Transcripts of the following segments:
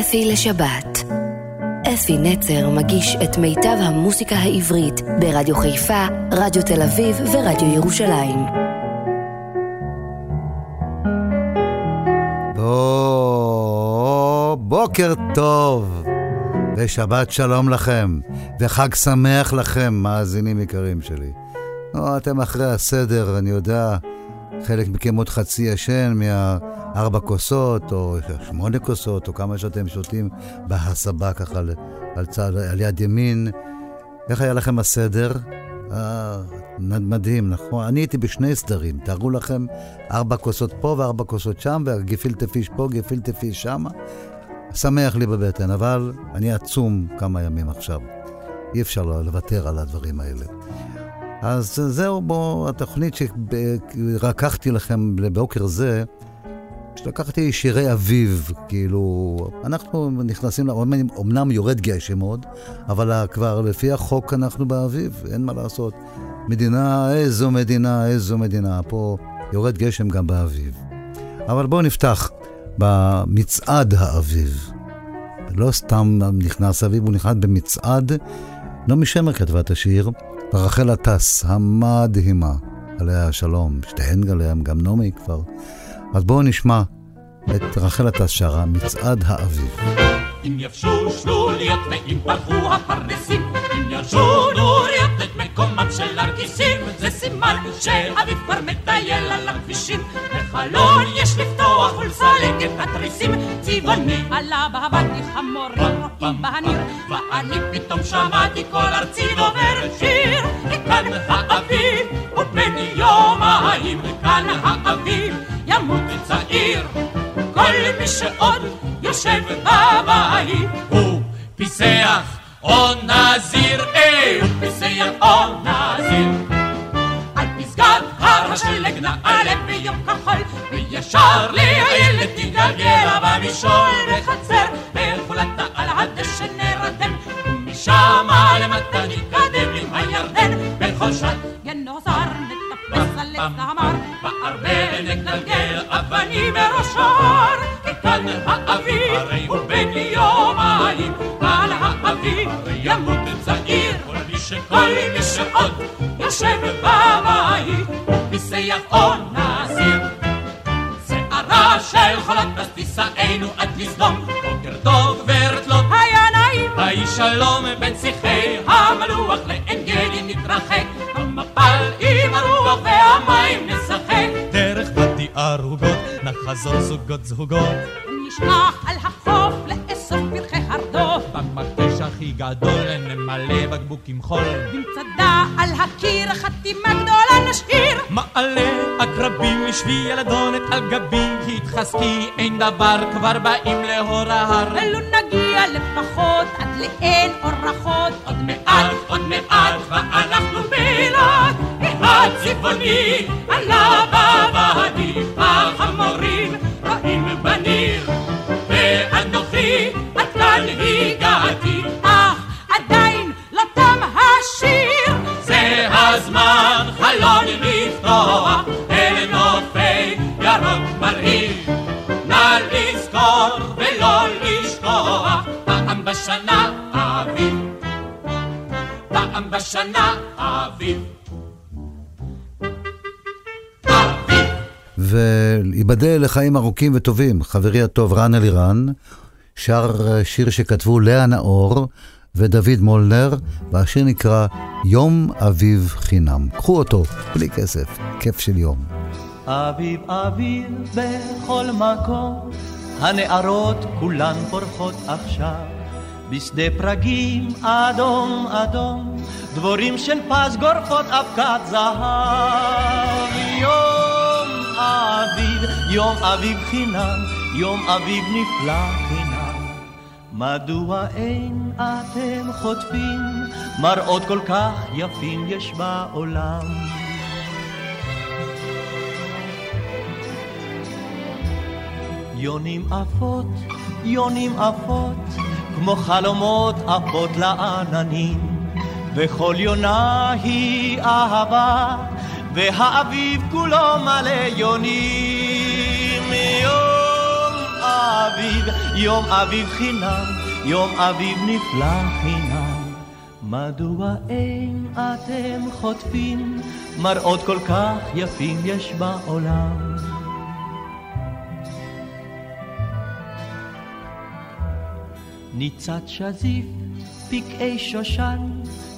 אפי לשבת. אפי נצר מגיש את מיטב המוסיקה העברית ברדיו חיפה, רדיו תל אביב ורדיו ירושלים. בוא, בוקר טוב, ושבת שלום לכם, וחג שמח לכם, מאזינים יקרים שלי. או, אתם אחרי הסדר, אני יודע, חלק מכם עוד חצי ישן מהארבע כוסות, או שמונה כוסות, או כמה שאתם שותים בהסבה ככה על, על, צד, על יד ימין. איך היה לכם הסדר? אה, מדהים, נכון? אני הייתי בשני סדרים, תארו לכם, ארבע כוסות פה וארבע כוסות שם, וגפילטה פיש פה, גפילטה פיש שם. שמח לי בבטן, אבל אני עצום כמה ימים עכשיו. אי אפשר לוותר על הדברים האלה. אז זהו, בואו, התוכנית שרקחתי לכם לבוקר זה, שלקחתי שירי אביב, כאילו, אנחנו נכנסים, אמנם יורד גשם עוד, אבל כבר לפי החוק אנחנו באביב, אין מה לעשות. מדינה, איזו מדינה, איזו מדינה, פה יורד גשם גם באביב. אבל בואו נפתח במצעד האביב. לא סתם נכנס אביב, הוא נכנס במצעד. נעמי שמר כתבה את השיר. רחל עטס המדהימה, עליה השלום, שתיהן גם נעמי כבר. אז בואו נשמע את רחל עטס שרה, מצעד האביב. אם יבשו שלוליות ואם פרחו הפרדסים, אם ירשו נוריות את מקומם של הרגיסים, זה סימן שאביב כבר מטייל על הכבישים. בחלון יש לפתוח ולסלק את התריסים, צבעוני עלה בהבתי חמורים רואים בהניר, ואני פתאום שמעתי כל ארצי דובר שיר. כאן האביב ובן יומיים, כאן האביב ימות צעיר. כל מי שעוד יושב בבית הוא פיסח או נזיר, אה, הוא פיסח או נזיר. על פסגת הר השלג נעלה ביום כחול, וישר לאילת תתגלגל במשול בחצר, בחולת על הדשא נרדם, ומשם למטה נתקדם עם הירדן, בכל שעת גנוזר נטפס על עץ המר, בארבה נגלגל אבנים מראשון. כאן האביב הוא בן יומיים, כאן האביב ימות צעיר, כל מי שעוד יושב בבית, פיסח או נזיר. שערה של חולת אז תישאנו עד לסדום, בוקר טוב גברת לוט, היה נעים, היי שלום בין שיחי המלוח לעין גדי נתרחק, המפל עם הרוח והמים נשחק, דרך בתי ערוגות נחזור זוגות זוגות. נשלח על החוף לאסוף פרחי הרדוף. במקדש הכי גדול נמלא בקבוק חול. במצדה על הקיר חתימה גדולה נשאיר. מעלה עקרבים לשבי ילדונת על גבי. התחזקי אין דבר כבר באים לאור ההר. אלו נגיע לפחות עד לאין אורחות. עוד מעט עוד מעט ואנחנו בלעד. הצבעוני עלה בוואדי הגעתי אך עדיין לא תם השיר. זה הזמן חלון לפתוח אל נופי ירוק מרהיב. נא לזכור ולא לשכוח פעם בשנה אביב. פעם בשנה אביב. וייבדל לחיים ארוכים וטובים, חברי הטוב רן אלירן, שר שיר שכתבו לאה נאור ודוד מולנר, והשיר נקרא יום אביב חינם. קחו אותו, בלי כסף, כיף של יום. אביב אביב בכל מקום, הנערות כולן פורחות עכשיו. בשדה פרגים אדום אדום, דבורים של פז גורפות אבקת זהב. יום אביב, יום אביב חינם, יום אביב נפלא חינם. מדוע אין אתם חוטפים מראות כל כך יפים יש בעולם? יונים עפות, יונים עפות, כמו חלומות עפות לעננים, וכל יונה היא אהבה, והאביב כולו מלא יונים. יום אביב, יום אביב חינם, יום אביב נפלא חינם. מדוע אין אתם חוטפים מראות כל כך יפים יש בעולם? ניצת שזיף, פקעי שושן,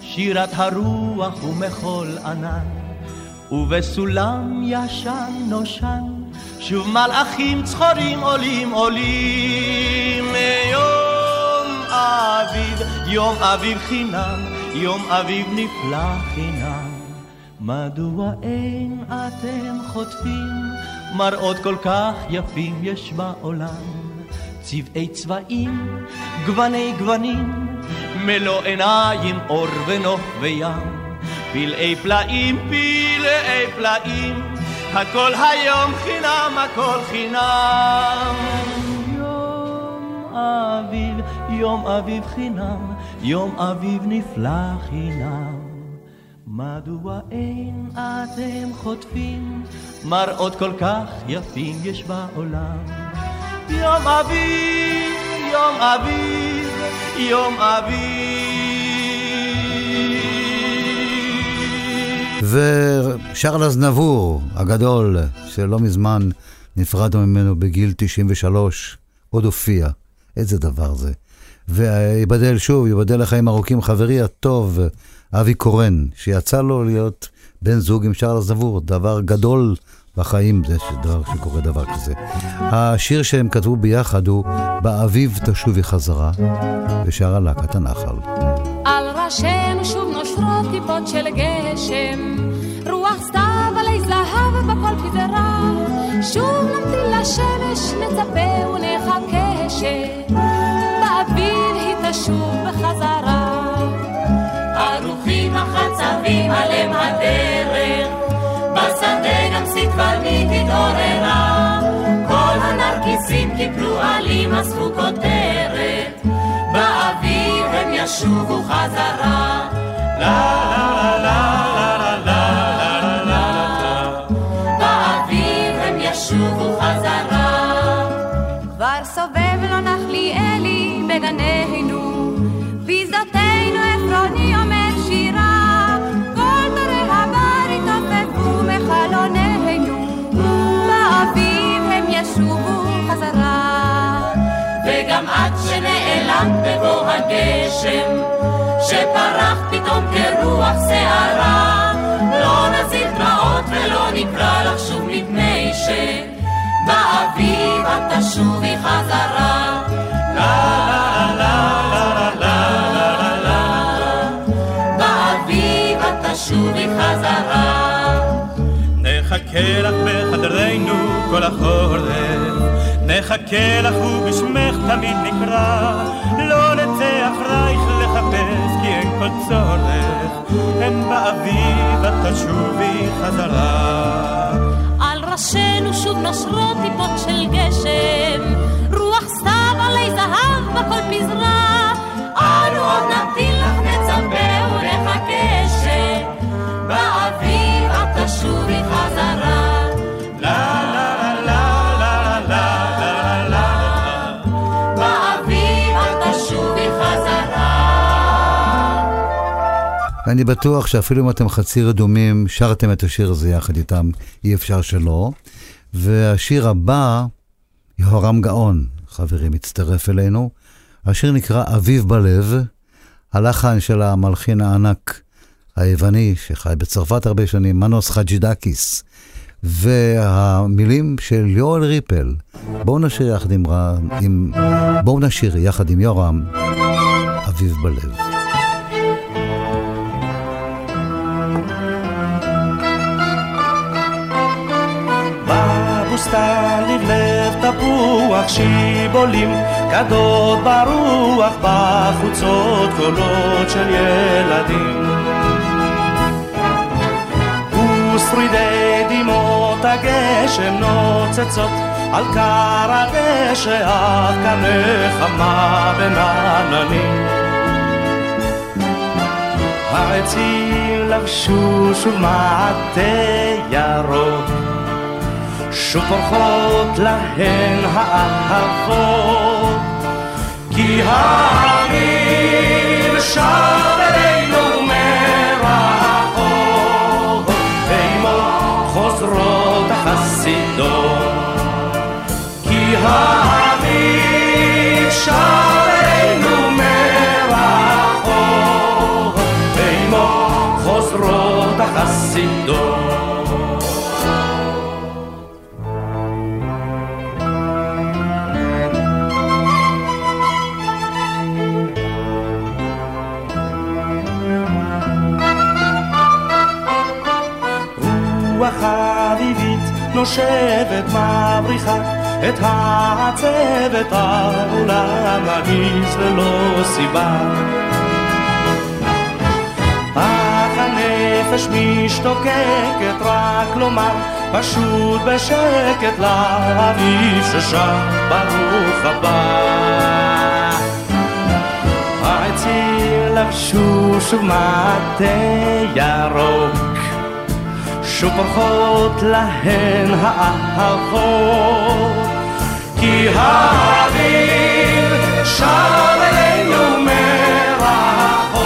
שירת הרוח ומחול ענן, ובסולם ישן נושן, שוב מלאכים צחורים עולים עולים. יום אביב, יום אביב חינם, יום אביב נפלא חינם. מדוע אין אתם חוטפים מראות כל כך יפים יש בעולם? צבעי צבעים, גווני גוונים, מלוא עיניים, אור ונוף וים. פלאי פלאים, פלאי פלאים, הכל היום חינם, הכל חינם. יום אביב, יום אביב חינם, יום אביב נפלא חינם. מדוע אין אתם חוטפים מראות כל כך יפים יש בעולם? יום אביב, יום אביב, יום אביב. ושרל אזנבור הגדול, שלא מזמן נפרדנו ממנו בגיל 93, עוד הופיע. איזה דבר זה. ויבדל שוב, ייבדל לחיים ארוכים, חברי הטוב, אבי קורן, שיצא לו להיות בן זוג עם שרל אזנבור, דבר גדול בחיים זה שדבר, שקורה דבר כזה. השיר שהם כתבו ביחד הוא "באביב תשובי חזרה", ושרה להקת הנחל. ראשינו שוב נושרות טיפות של גשם, רוח סתיו עלי זהב בכל פזרה, שוב נמתין לשמש, נצפה ונחכה שבאביב היא תשוב בחזרה. ערוכים החצבים עליהם הדרך. בשדה גם סקבנית התעוררה, כל הנרקיסים קיפלו עלים, אספו כותרת, באוויר הם ישובו חזרה. לה לה לה לה לה לה לה באוויר הם ישובו חזרה. כבר סובב לו נחליאלי בגנינו, בשדותינו עפרוני אומר וגם את שנעלמת בבוא הגשם, שפרח פתאום כרוח שערה, לא נזיל דמעות ולא נקרא לך שוב מפני שבאביב את תשובי חזרה. לה לה לה לה לה לה באביב את תשובי חזרה. נחכה לך בחדרנו כל החורף נחכה לך ובשמך תמיד נקרא, לא נצא אחרייך לחפש כי אין כל צורך, הן באביב את תשובי חזרה. על ראשינו שוב נושרות טיפות של גשם, רוח סתיו עלי זהב בכל פזרה, אנו עוד נמתין ואני בטוח שאפילו אם אתם חצי רדומים, שרתם את השיר הזה יחד איתם, אי אפשר שלא. והשיר הבא, יהורם גאון, חברי, מצטרף אלינו. השיר נקרא אביב בלב, הלחן של המלחין הענק היווני, שחי בצרפת הרבה שנים, מנוס חג'ידקיס. והמילים של יואל ריפל. בואו נשיר יחד עם, עם... בואו נשיר יחד עם יורם, אביב בלב. בוסתן לבלב תפוח שיבולים, גדות ברוח בחוצות קולות של ילדים. ושרידי דמעות הגשם נוצצות על קר הדשא, אך כאן נחמה בין עננים. העצים לבשו שוב מעטה ירוק שוב פורחות להן האהבות. כי האביב שב אלינו מרחוק ועמו חוזרות החסידות. כי האביב את העצבת העולם מרגיז ללא סיבה. אך הנפש משתוקקת רק לומר פשוט בשקט לאביב ששם ברוך הבא. העצים לבשו שוב מטה ירוק שוב פורחות להן האהבות כי האביב שב אלינו מרחוק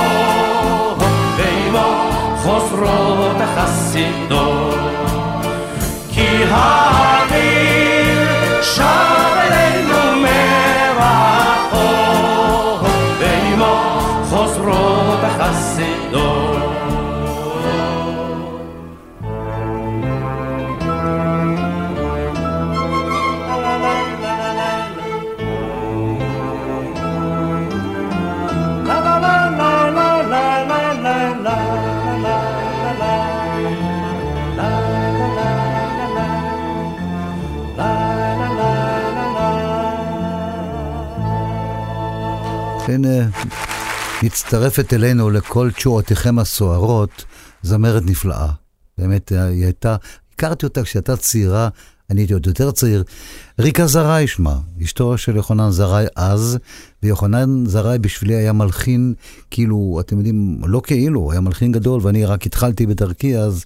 ועמו חוזרות החסידות כי האביב הנה, מצטרפת אלינו לכל תשורותיכם הסוערות, זמרת נפלאה. באמת, היא הייתה, הכרתי אותה כשהייתה צעירה, אני הייתי עוד יותר צעיר. ריקה זרעי שמה, אשתו של יוחנן זרעי אז, ויוחנן זרעי בשבילי היה מלחין, כאילו, אתם יודעים, לא כאילו, היה מלחין גדול, ואני רק התחלתי בדרכי אז,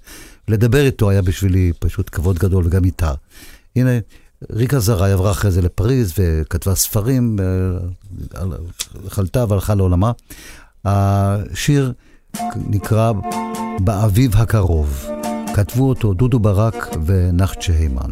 לדבר איתו היה בשבילי פשוט כבוד גדול, וגם איתה. הנה, ריקה זרעי עברה אחרי זה לפריז וכתבה ספרים, חלתה והלכה לעולמה. השיר נקרא "באביב הקרוב". כתבו אותו דודו ברק ונחצ'ה הימן.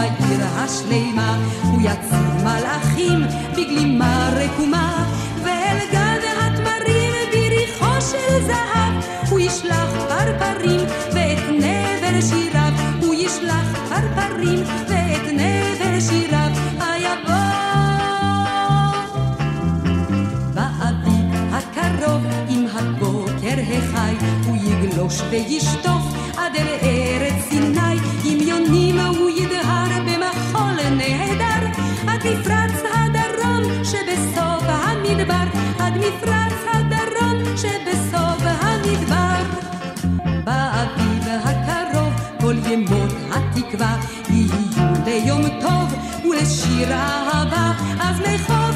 שבעיר השלימה הוא יציב מלאכים בגלימה רקומה ואל גן התמרים בריחו של זהב. הוא ישלח פרפרים ואת נבל שיריו הוא ישלח פרפרים ואת נבל שיריו. היבוא! באביב הקרוב עם הבוקר החי הוא יגלוש וישטוף עד אל מפרץ הדרום שבסוף המדבר. באביב הקרוב כל ימות התקווה יהיו ליום טוב ולשיר אהבה, אז מחוף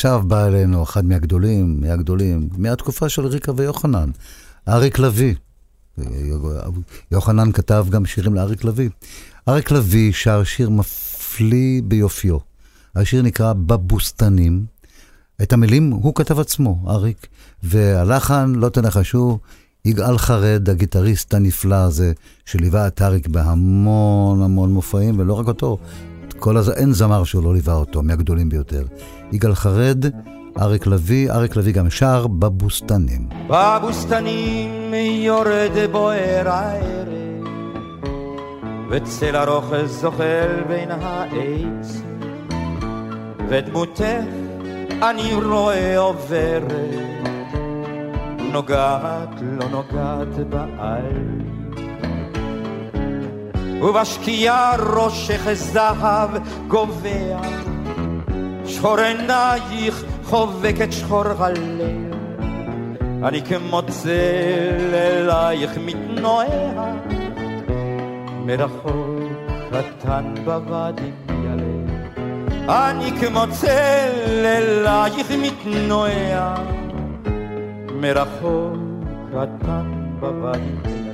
עכשיו בא אלינו אחד מהגדולים, מהגדולים, מהתקופה של ריקה ויוחנן, אריק לביא. יוחנן כתב גם שירים לאריק לביא. אריק לביא שר שיר מפליא ביופיו. השיר נקרא בבוסתנים. את המילים הוא כתב עצמו, אריק, והלחן, לא תנחשו, יגאל חרד, הגיטריסט הנפלא הזה, שליווה את אריק בהמון המון מופעים, ולא רק אותו, כל הז... אין זמר שהוא לא ליווה אותו, מהגדולים ביותר. יגאל חרד, אריק לביא, אריק לביא גם שר בבוסתנים. בבוסתנים יורד בוער הערב, וצל ארוך זוחל בין העץ, ודמותך אני רואה עוברת, נוגעת לא נוגעת בעל. ובשקיעה ראשך זהב גובע, שחור עינייך חובק את שחור הלב, אני כמו צל אלייך מתנועע, מרחוק קטן בוואדי ילד, אני כמו צל אלייך מתנועע, מרחוק קטן בוואדי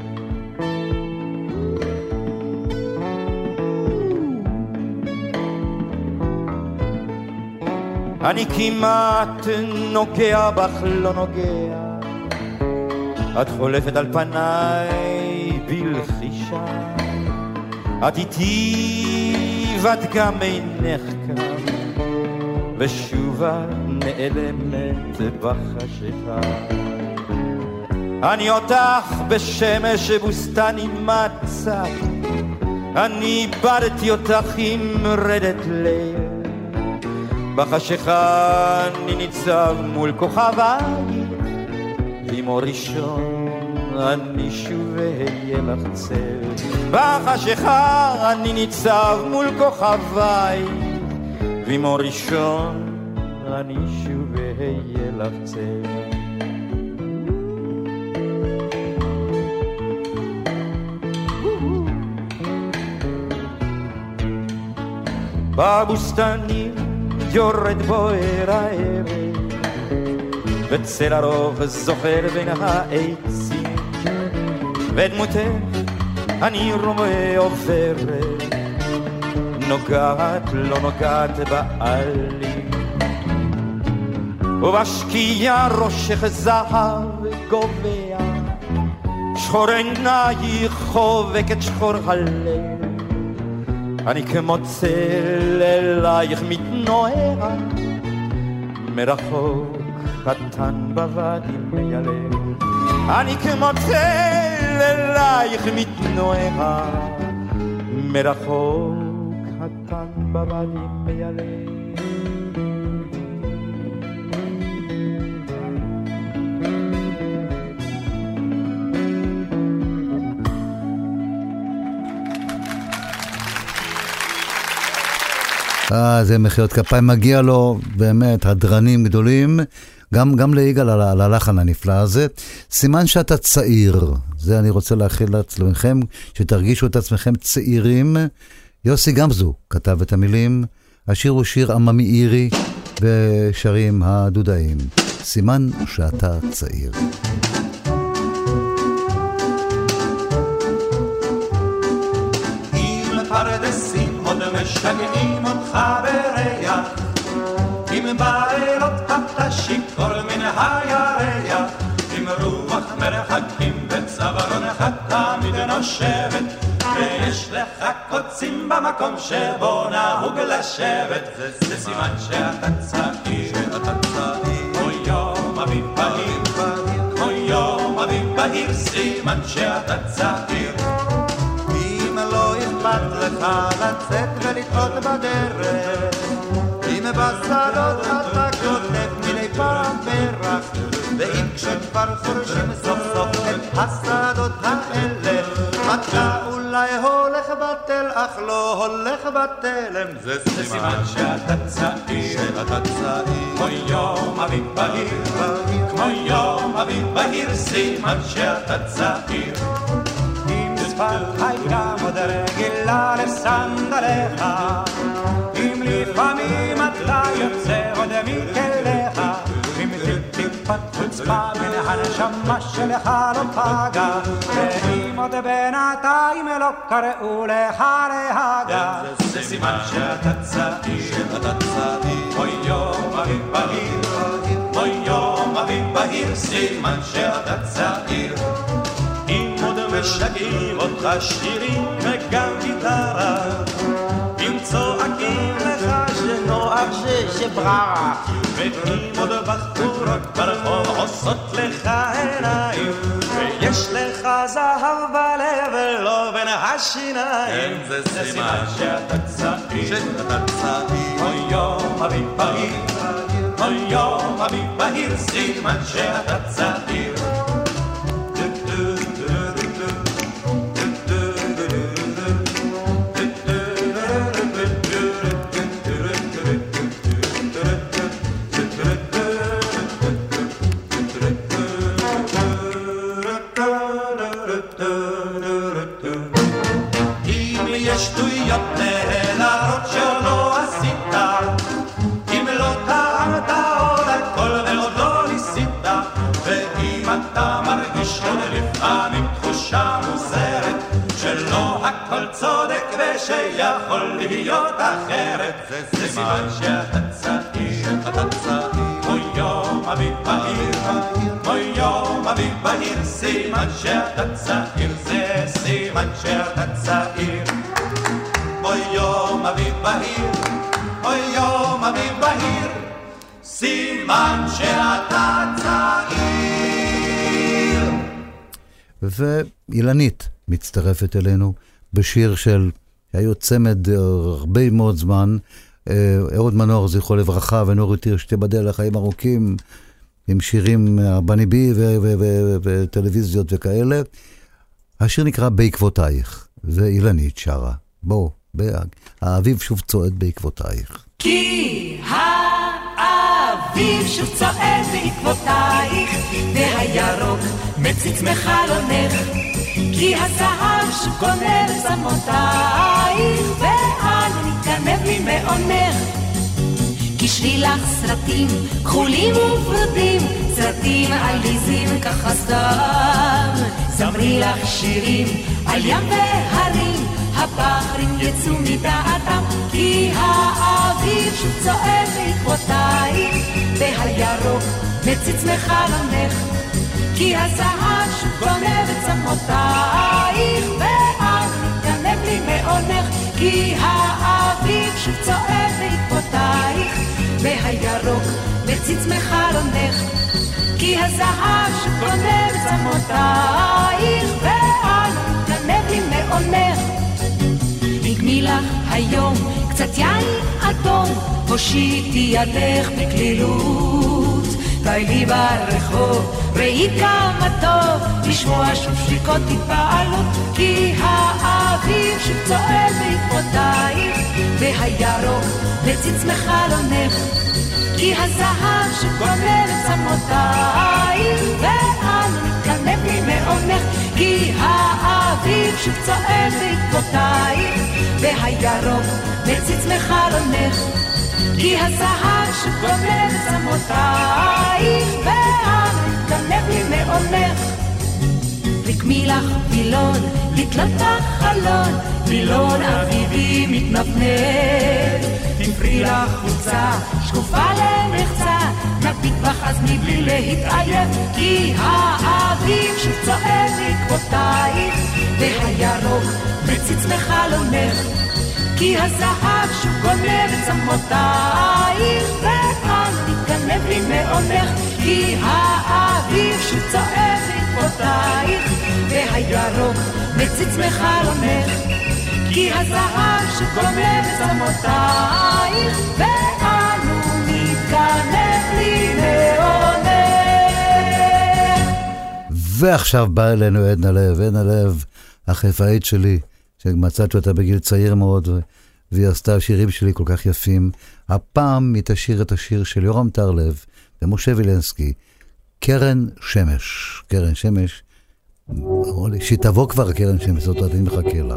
אני כמעט נוגע בך, לא נוגע. את חולפת על פניי בלחישה. את איתי ואת גם אינך כאן, ושוב את נעלמת בחשיכה. אני אותך בשמש בוסתן עם מצק, אני איבדתי אותך עם רדת לב. בחשיכה אני ניצב מול כוכביי, ועם אור ראשון אני שוב אהיה לך צל. בחשיכה אני ניצב מול כוכביי, ועם אור ראשון אני שוב אהיה לך צל. בבוסתנים יורד בוער הערב, וצל הרוב זוכר בין העצים, ודמותך אני רואה עוברת, נוגעת לא נוגעת בעלים. ובשקיעה ראשך זהב גובע, שחור עינייך חובק את שחור הלב. אני כמו צל אלייך מתנועע, מרחוק קטן בוואדי מיילל. אני כמו צל אלייך מתנועע, מרחוק קטן בוואדי מיילל. אה, זה מחיאות כפיים, מגיע לו באמת הדרנים גדולים, גם, גם ליגאל על, על הלחן הנפלא הזה. סימן שאתה צעיר, זה אני רוצה להכיל לעצמכם, שתרגישו את עצמכם צעירים. יוסי גמזו כתב את המילים, השיר הוא שיר עממי אירי, ושרים הדודאים. סימן שאתה צעיר. משגעים אותך בריח, עם בעלות הפלשיקור מן הירח, עם רוח מרחקים בצווארונך תמיד נושבת, ויש לך קוצים במקום שבו נהוג לשבת, זה סימן שאתה צעיר, שאתה צעיר, כמו יום אביב בהיר, כמו יום אביב בהיר, סימן שאתה צעיר. אכפת לך לצאת ולטעות בדרך. אם בשדות אתה כותב מדי פעם פרח ואם כשכבר חורשים סוף סוף את השדות האלה אתה אולי הולך בטל אך לא הולך בתלם. זה סימן שאתה צעיר. שאתה צעיר. כמו יום אביב בהיר. כמו יום אביב בהיר. סימן שאתה צעיר שפת הים עוד רגילה לסנדליך אם לפעמים אתה יוצא עוד מכליך מה מן הנשמה שלך לא פגע, ואם עוד בינתיים לא קראו לך להגה. זה סימן שאתה צעיר, שאתה צעיר, אוי יום אביב בהיר, אוי יום אביב בהיר, סימן שאתה צעיר. משגעים אותך שירים וגם גיטרה, אם צועקים לך שנוח ששבררה, ואם עוד בחורות ברחוב עושות לך עיניים, ויש לך זהב בלב ולא בין השיניים, זה סימן שאתה צעיר, שאתה צעיר, אוי יום אביב בהיר, אוי יום אביב בהיר, סימן שאתה צעיר. צודק ושיכול להיות אחרת, זה סימן שאתה צעיר, אתה צעיר, אוי יום אביב בהיר, אוי יום אביב בהיר, סימן שאתה צעיר, זה סימן שאתה צעיר. אוי יום אביב בהיר, אוי יום אביב בהיר, סימן שאתה צעיר. ואילנית מצטרפת אלינו בשיר של, היה צמד אה, הרבה מאוד זמן, אה, אהוד מנור, זכרו לברכה, ונורית הירש, תיבדל לחיים ארוכים, עם שירים בני בי וטלוויזיות וכאלה. השיר נקרא בעקבותייך, ואילנית שרה. בואו, האביב שוב צועד בעקבותייך. כי האביב שוב צועד בעקבותייך, והירוק מציץ מחלונך, כי הזהב שוב גונב צמותייך, ואל נתגנב לי מעונך. כי שלילך סרטים כחולים ופרודים, סרטים עליזים ככה סתם. זמרי לך שירים על ים והרים, הבחרים יצאו מדעתם, כי האביב שוב צועד בעקבותייך, והירוק מציץ מחלונך, כי הזהב גונב את צמותייך, ואל נתגנב לי מעונך, כי האביב שוב צועד בעקבותייך, והירוק מציץ מחלונך, כי הזהב שוב גונב את צמותייך, ואל נתגנב לי מעונך. נגמי לך היום קצת יין אדום, הושיטי ידך בקלילות. די לי ברחוב, ראי כמה טוב, לשמוע שוב שריקות התפעלות, כי האביב שוב צועד בעקבותייך, והירוק מציץ מחלונך, כי הזהב שגונב את צמותייך, ואנו נתגנב לי מעונך, כי האביב שוב צועד בעקבותייך, והירוק מציץ מחלונך. כי הזהב שגונב את צמותייך, ואנו נתגנב לי מעונך. רקמי לך וילון, לתלות בחלון, וילון אביבי מתנפנף. תפרי לך חולצה, שקופה למחצה, נביט בך אז מבלי להתעייף, כי האביב שוב צועד בעקבותייך, והירוק מציץ מחלונך. כי הזהב שוב גונב את צמותייך, ואל תתגנב לי מעונך, כי האביב שוב צועד בעקבותייך, והירוק מציץ מחלונך, כי הזהב גונב את צמותייך, ואנו נתגנב לי מעונך. ועכשיו באה אלינו עדנה לב, עדנה לב, החיפאית שלי. שמצאתי אותה בגיל צעיר מאוד, והיא עשתה שירים שלי כל כך יפים. הפעם היא תשאיר את השיר של יורם טרלב ומשה וילנסקי, קרן שמש. קרן שמש, שתבוא כבר קרן שמש, זאת אומרת, אני מחכה לה.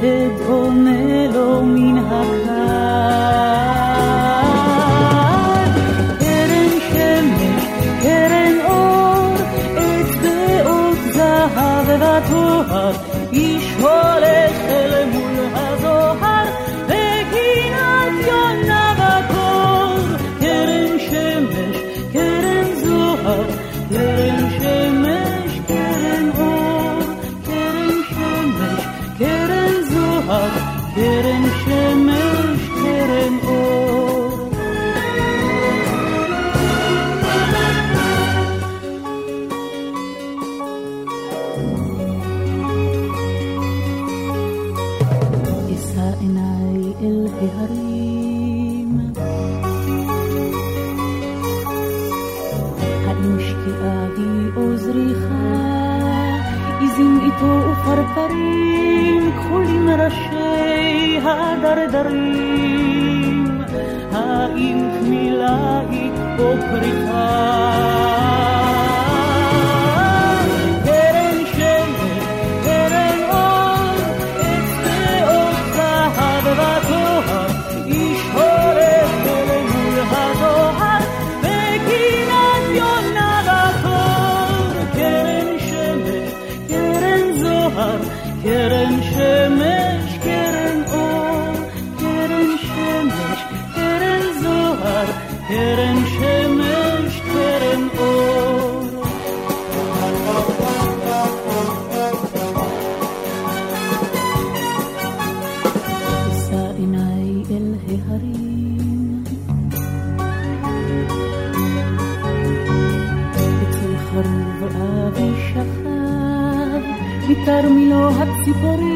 והדהום אלו מן הקר דרדרים, האם קמילה היא או פריחה? di peri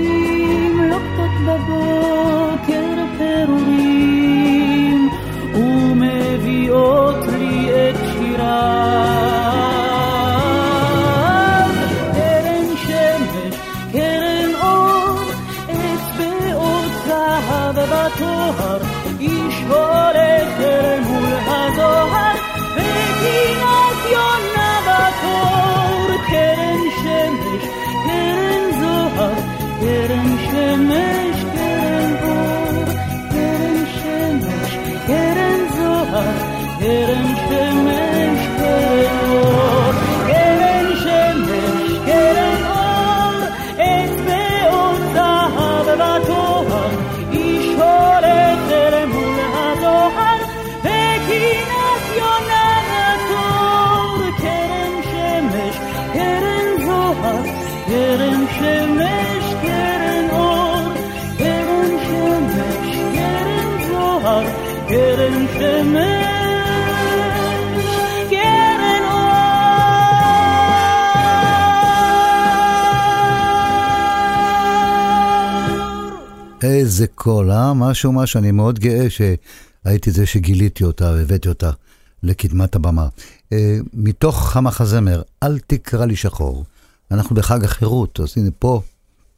משהו משהו, אני מאוד גאה שהייתי זה שגיליתי אותה והבאתי אותה לקדמת הבמה. Uh, מתוך המחזמר, אל תקרא לי שחור. אנחנו בחג החירות, אז הנה פה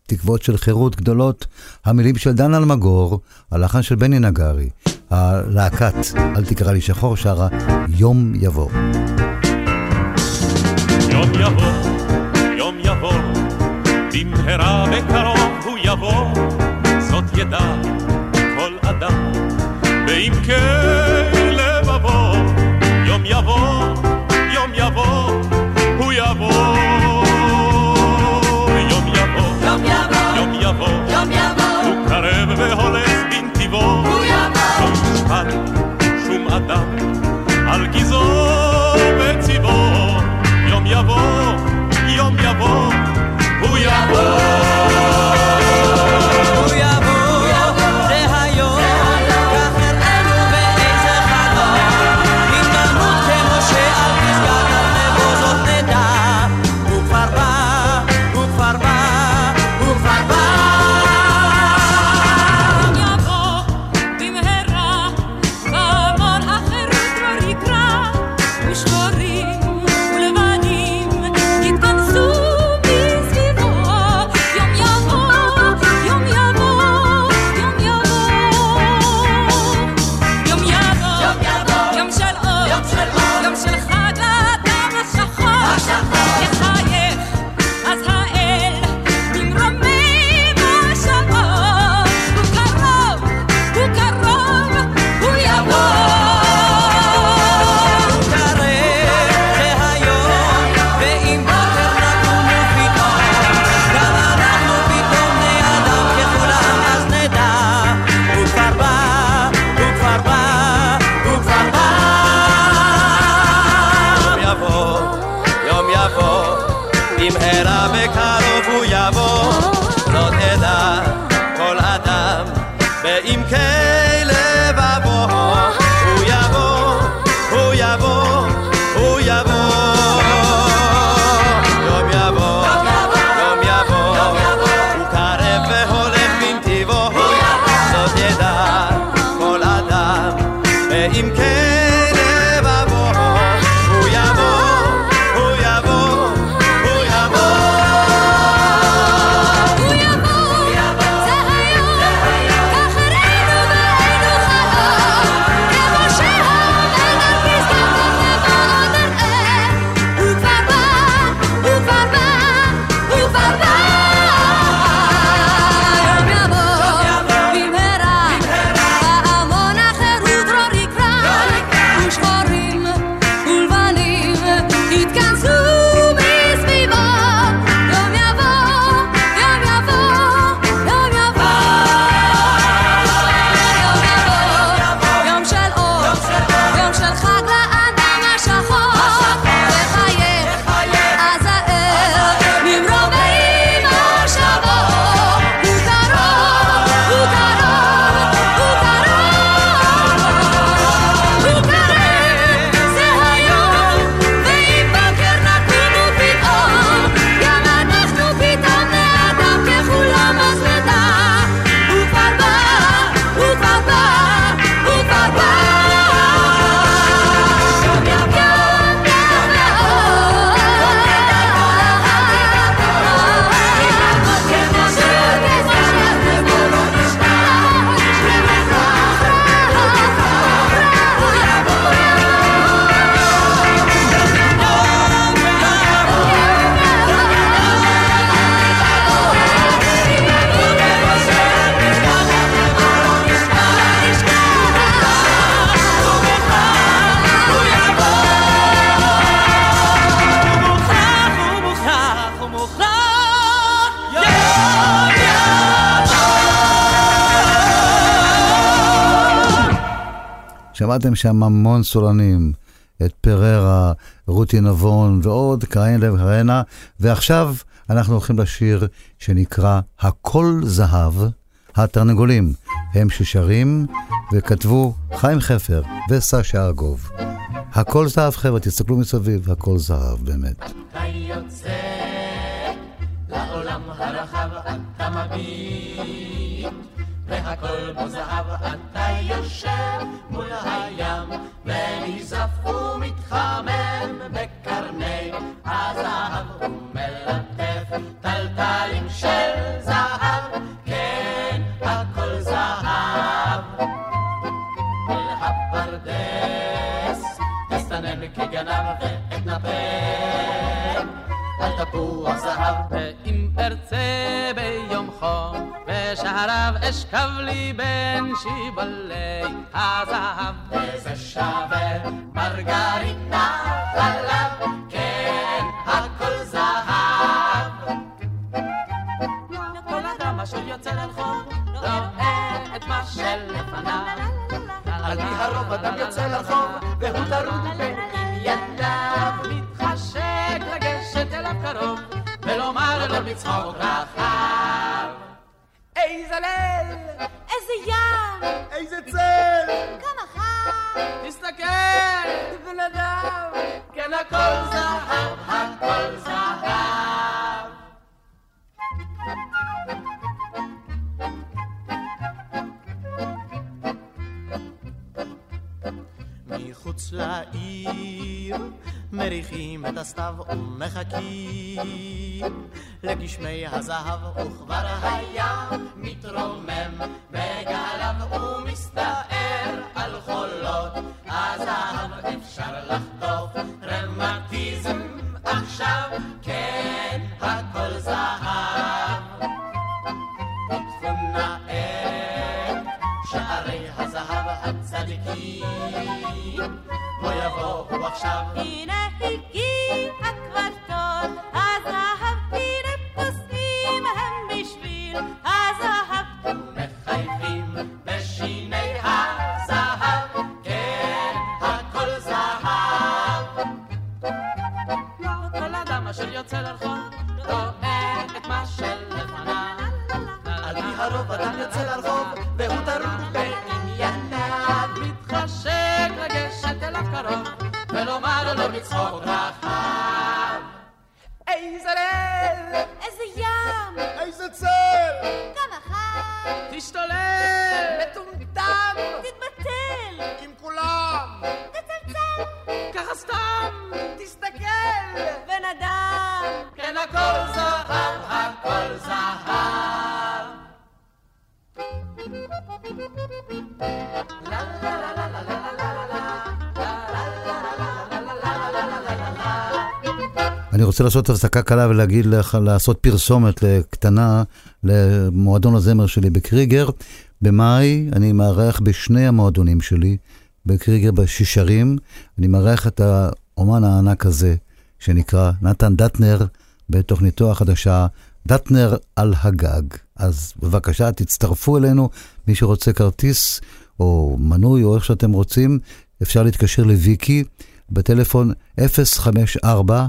תקוות של חירות גדולות. המילים של דן אלמגור, הלחן של בני נגרי, הלהקת אל תקרא לי שחור שרה יום יבוא. יום יבוא, יום יבוא, במהרה בקרוב הוא יבוא, זאת ידע care. שמעתם שם המון סולנים, את פררה, רותי נבון ועוד כהנה וכהנה, ועכשיו אנחנו הולכים לשיר שנקרא "הכל זהב", התרנגולים, הם ששרים וכתבו חיים חפר וסשה ארגוב. הכל זהב, חבר'ה, תסתכלו מסביב, הכל זהב, באמת. אתה יוצא לעולם הרחב, אתה מביט, והכל בו זהב, אתה יושב מול הים, ונזף ומתחמם בקרני הזהב, ומלטף טלטלים של זהב, כן, הכל זהב. אל הפרדס, תסתנן כגנב ואתנפל תפוח זהב. ואם ארצה ביום חום, בשעריו אשכב לי בין שיבולי הזהב. וזה שווה מרגרינה חלב, כן, הכל זהב. כל אדם אשר יוצא לרחוב, רואה את מה שלפניו. על פי הרוב אדם יוצא לרחוב, והוא טרוד. מתחשק לגשת אליו קרוב, ולומר לו בצחוק רחב. איזה ליל! איזה ים! איזה צל! כמה חם! תסתכל! בן אדם! כן, הכל זהב, הכל זהב. מחוץ לעיר מריחים את הסתיו ומחכים. לגשמי הזהב וכבר הים מתרומם בגליו ומסתער על חולות. הזהב אפשר לחטוף רמטיזם עכשיו כן הצדיקים בוא יבואו עכשיו. הנה רוצה לעשות הפסקה קלה ולהגיד לך, לעשות פרסומת קטנה למועדון הזמר שלי בקריגר. במאי אני מארח בשני המועדונים שלי, בקריגר בשישרים, אני מארח את האומן הענק הזה, שנקרא נתן דטנר, בתוכניתו החדשה, דטנר על הגג. אז בבקשה, תצטרפו אלינו, מי שרוצה כרטיס או מנוי או איך שאתם רוצים, אפשר להתקשר לוויקי בטלפון 054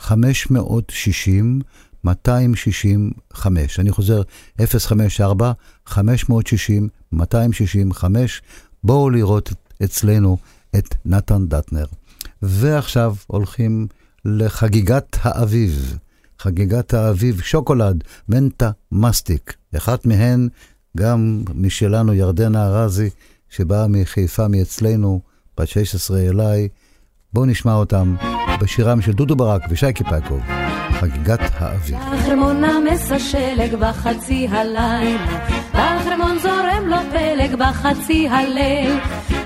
560 265. אני חוזר, 054 560 265. בואו לראות אצלנו את נתן דטנר. ועכשיו הולכים לחגיגת האביב. חגיגת האביב, שוקולד, מנטה מסטיק. אחת מהן, גם משלנו, ירדנה ארזי, שבאה מחיפה מאצלנו, בת 16 אליי. בואו נשמע אותם בשירם של דודו ברק ושייקי פייקוב, חגיגת האביב. בחרמון נמס השלג בחצי הלילה, בחרמון זורם לו פלג בחצי הליל.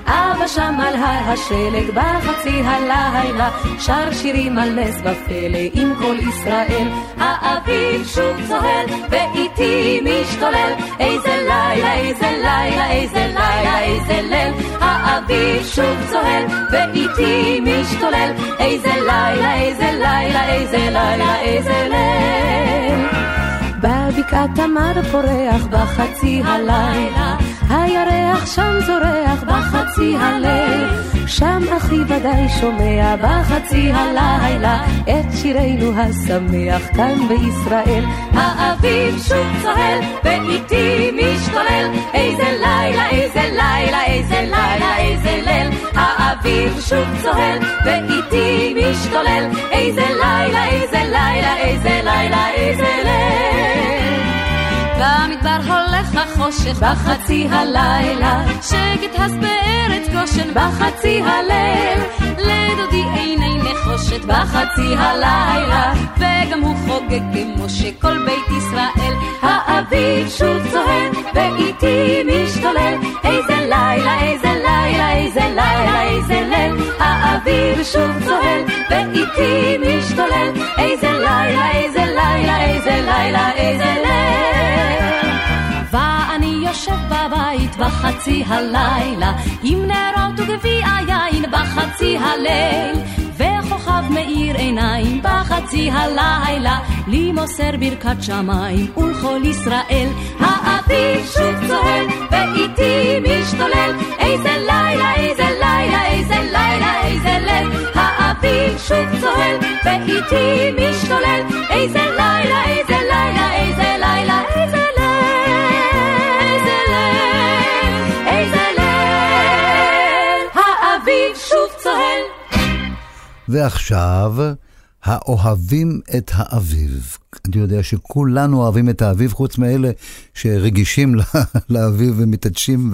אבא שם על הר השלג בחצי הלילה, שר שירים על נס בפלא עם כל ישראל. האביב שוב צוהל ואיתי משתולל, איזה לילה, איזה לילה, איזה לילה, איזה ליל. האביב שוב צוהל ואיתי משתולל, איזה לילה, איזה לילה, איזה לילה, איזה ליל. בבקעת תמר פורח בחצי הלילה, הירח שם זורח בחצי הליל, שם אחי ודאי שומע בחצי הלילה, את שירנו השמח כאן בישראל. האביב שוב צוהל ואיתי משתולל, איזה לילה, איזה לילה, איזה לילה, איזה ליל. האביב שוב צוהל ואיתי משתולל, איזה לילה, איזה לילה, איזה לילה, איזה ליל. במדבר החושך בחצי הלילה, שקט הס בארץ גושן בחצי הליל. לדודי עיני נחושת בחצי הלילה, וגם הוא חוגג כמו שכל בית ישראל. האביב שוב צוהל ואיתי משתולל, איזה לילה, איזה לילה, איזה לילה, איזה ליל. האביב שוב צוהל ואיתי משתולל, איזה לילה, איזה לילה, איזה לילה, איזה ליל. יושב בבית בחצי הלילה, עם נרות וגביע יין בחצי הליל, וכוכב מאיר עיניים בחצי הלילה, לי מוסר ברכת שמיים ולכל ישראל. האביב שוב צוהל ואיתי משתולל, איזה לילה, איזה לילה, איזה לילה, איזה ליל. האביב שוב צוהל ואיתי משתולל, איזה לילה, איזה לילה, איזה ועכשיו, האוהבים את האביב. אני יודע שכולנו אוהבים את האביב, חוץ מאלה שרגישים לאביב ומתעדשים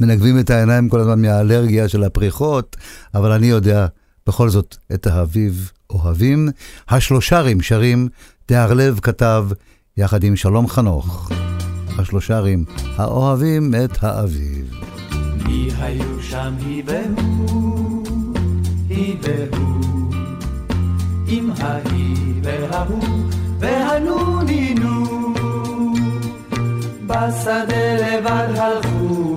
ומנגבים את העיניים כל הזמן מהאלרגיה של הפריחות, אבל אני יודע בכל זאת את האביב אוהבים. השלושרים שרים, תיארלב כתב יחד עם שלום חנוך. השלושרים האוהבים את האביב. מי היו שם היא והוא, היא והוא, עם ההיא וההוא והנונינו, בשדה לבד הלכו,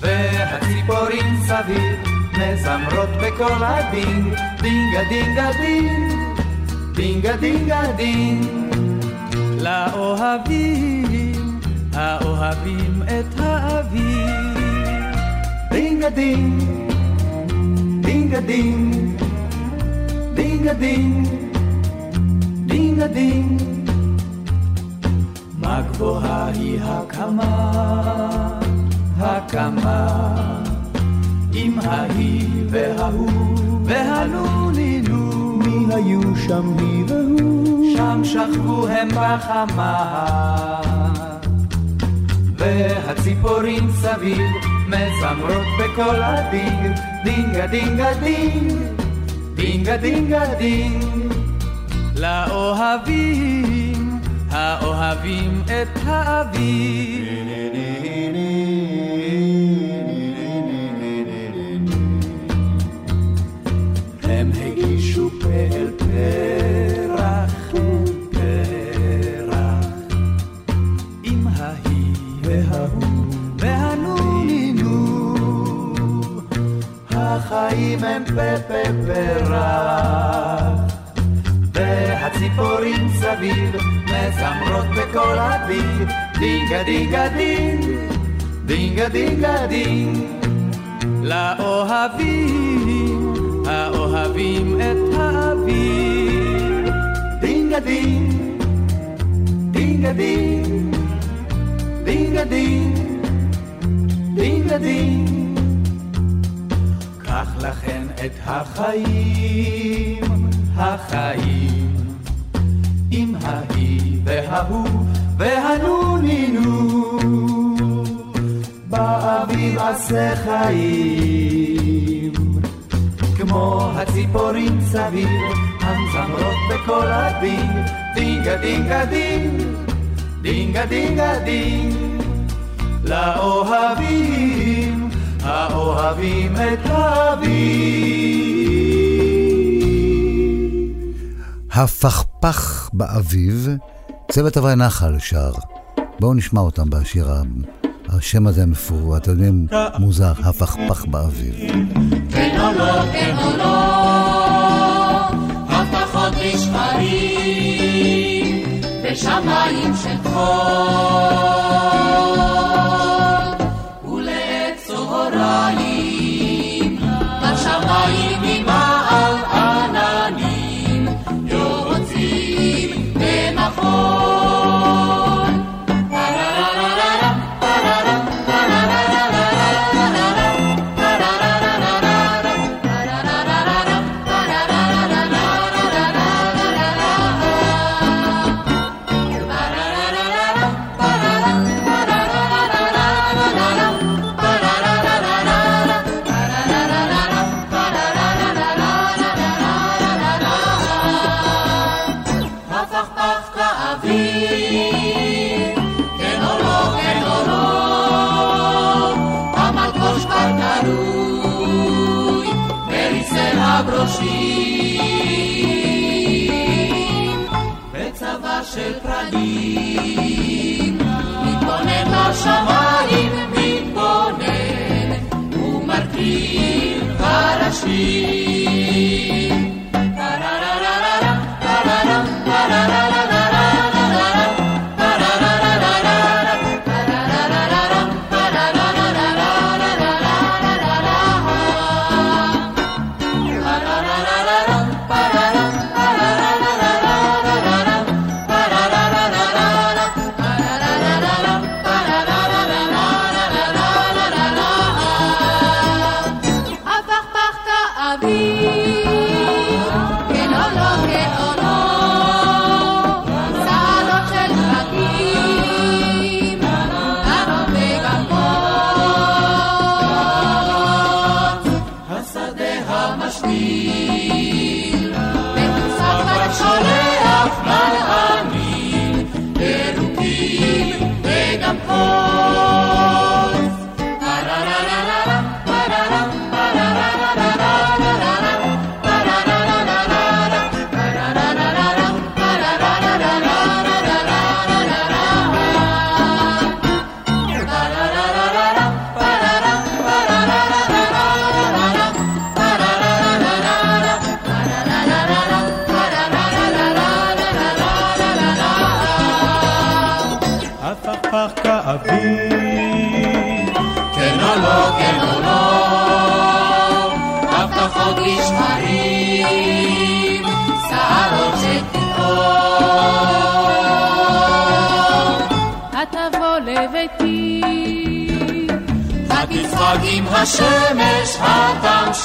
והציפורים סביב מזמרות בקול הדינג, דינגה דינגה דינג, דינגה דינגה דינג, לאוהבים האוהבים את האביב. דינגה דינג, דינגה דינג, דינגה דינג, דינגה דינג. הגבוהה היא הקמה, הקמה, עם ההיא וההוא והנונינו. מי היו שם היא והוא? שם שכבו הם בחמה. והציפורים סביב מזמרות בקול הדינג, דינגה דינגה דינג, דינגה דינגה דינג. לאוהבים, האוהבים את האביב. החיים הם פה פה פרח, והציפורים סביב מזמרות בקול אביב, דינגה דינגה דינג, דינגה דינגה דינג, לאוהבים, האוהבים את האביב, דינגה דינג, דינגה דינג, דינגה דינג, דינגה דינג. קח לך כן את החיים, החיים, עם ההיא וההוא והנונינו. באביב עשה חיים, כמו הציפורים סביב, המזמרות בקול אביב, דינגה דינגה דינג, דינגה דינגה דינג, לאוהבים, האוהבים את האביב. הפכפך באביב, צוות אברי נחל שר. בואו נשמע אותם בשיר ה... השם הזה מפור, אתם יודעים, מוזר, הפכפך באביב. כן או לא, כן או לא, הבטחות לשחרים, בשמיים של חול, מתבונן לשמיים, מתבונן, ומרכיב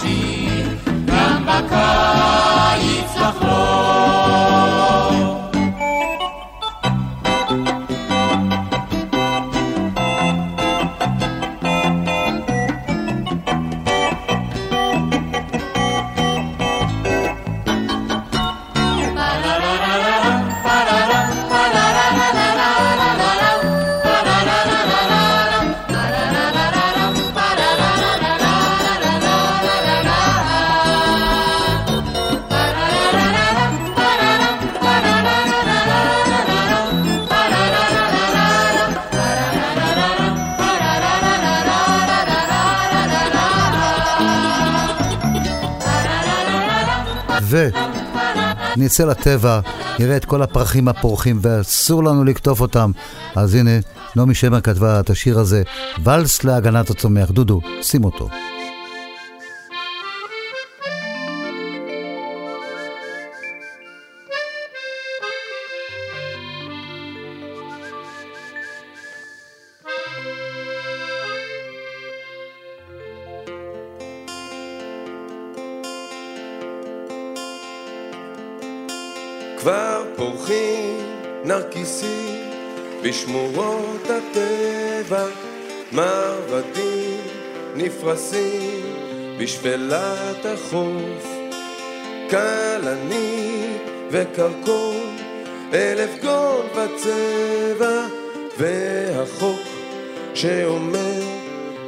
התמשיך, גם ונצא לטבע, נראה את כל הפרחים הפורחים, ואסור לנו לקטוף אותם. אז הנה, נעמי שמר כתבה את השיר הזה, ואלס להגנת הצומח. דודו, שים אותו. נרקיסים בשמורות הטבע, מרבדים נפרסים בשפלת החוף, כלנית וקרקון, אלף גול בצבע, והחוק שאומר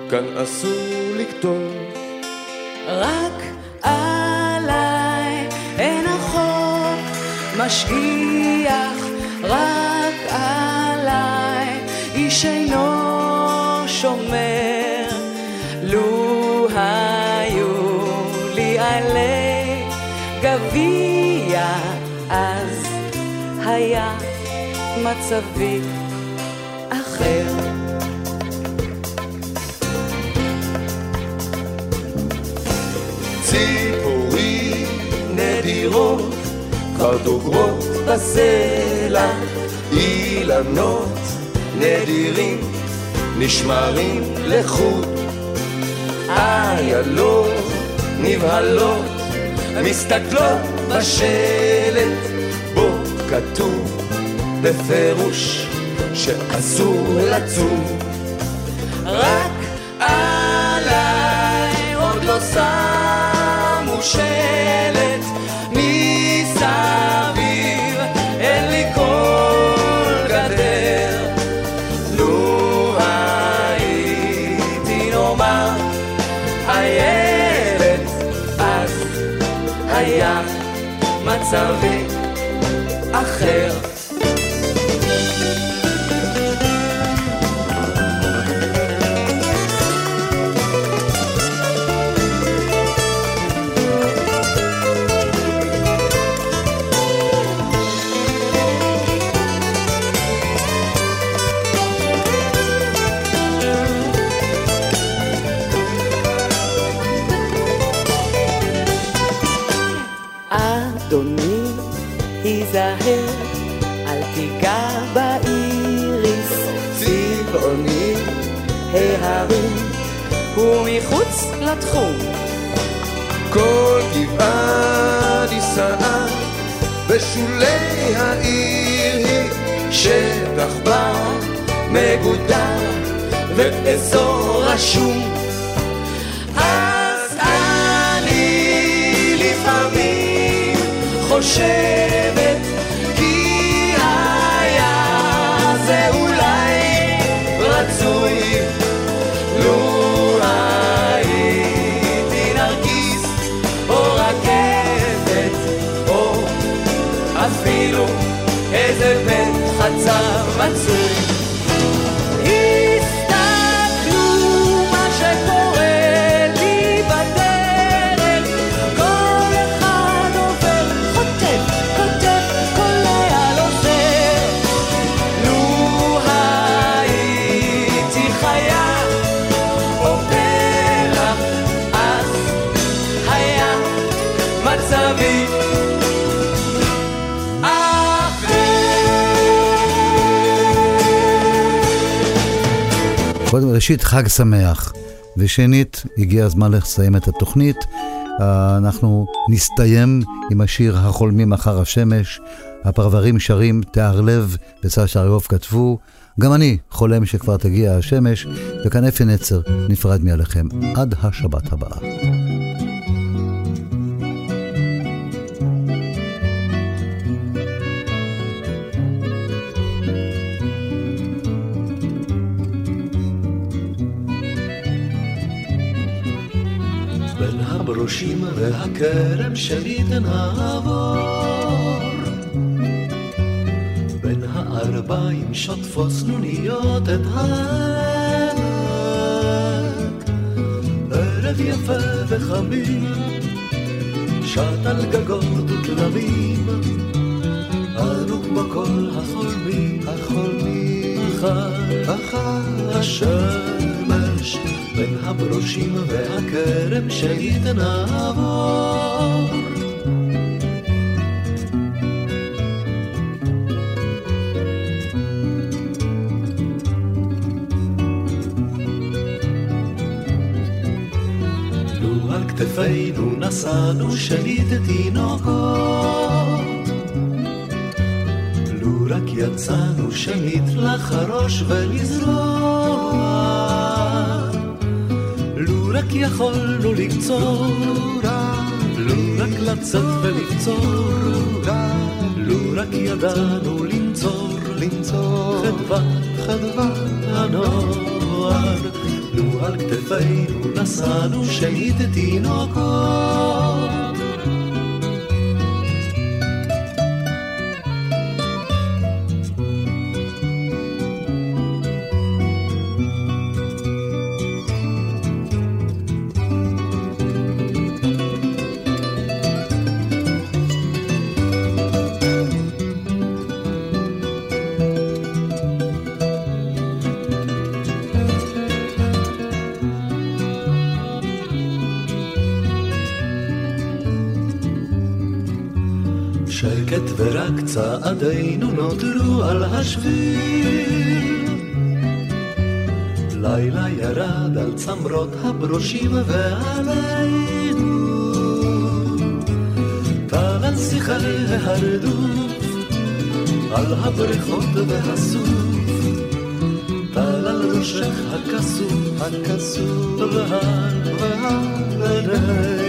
כאן אסור לכתוב. רק עליי אין החוק משגיח רק עליי, איש אינו שומר. לו היו לי עלי גביע, אז היה מצבי אחר. ציפורי נדירות כבר דוגרות בסלע, אילנות נדירים נשמרים לחוט. איילות נבהלות מסתכלות בשלט, בו כתוב בפירוש שאסור לצום. רק מצבי מחוץ לתחום. כל גבעה נישאה בשולי העיר היא שטח בר מגודר ואזור רשום. אז אני לפעמים חושבת מצוי קודם, ראשית, חג שמח. ושנית, הגיע הזמן לסיים את התוכנית. אנחנו נסתיים עם השיר "החולמים אחר השמש". הפרברים שרים "תיאר לב" וסשה אריוב כתבו. גם אני חולם שכבר תגיע השמש, וכאן אפי נצר נפרד מעליכם עד השבת הבאה. הברושים והכרם שלי תנעבור. בין הערביים שוטפות סנוניות את העמק. ערב יפה וחמים שט על גגות ותלמים אנו כמו כל החולמים החולמים אחר אחר השמש הברושים והכרם שהתנעבור. לו על כתפינו נשאנו שליט תינוקות, לו רק יצאנו שנית לחרוש ולזרוע. רק יכולנו לקצור, לו רק לצאת ולקצור, לו רק ידענו לנצור, לנצור, חדווה, חדווה הנוער, לו על כתפינו נשאנו שנית תינוקות. צעדינו נותרו על השביל. לילה ירד על צמרות הברושים ועלינו. טל על שיחי ההרדוף, על הבריכות והסוף. טל על ראשך הכסוף, הכסוף והר והר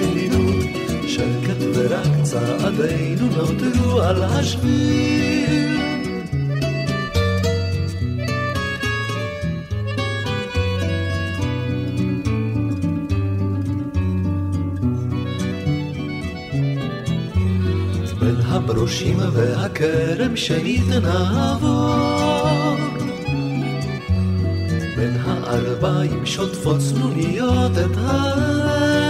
ורק צעדינו נותרו על השביל. בין הברושים והכרם שניתן נעבור בין הערביים שוטפות צנוניות את העבר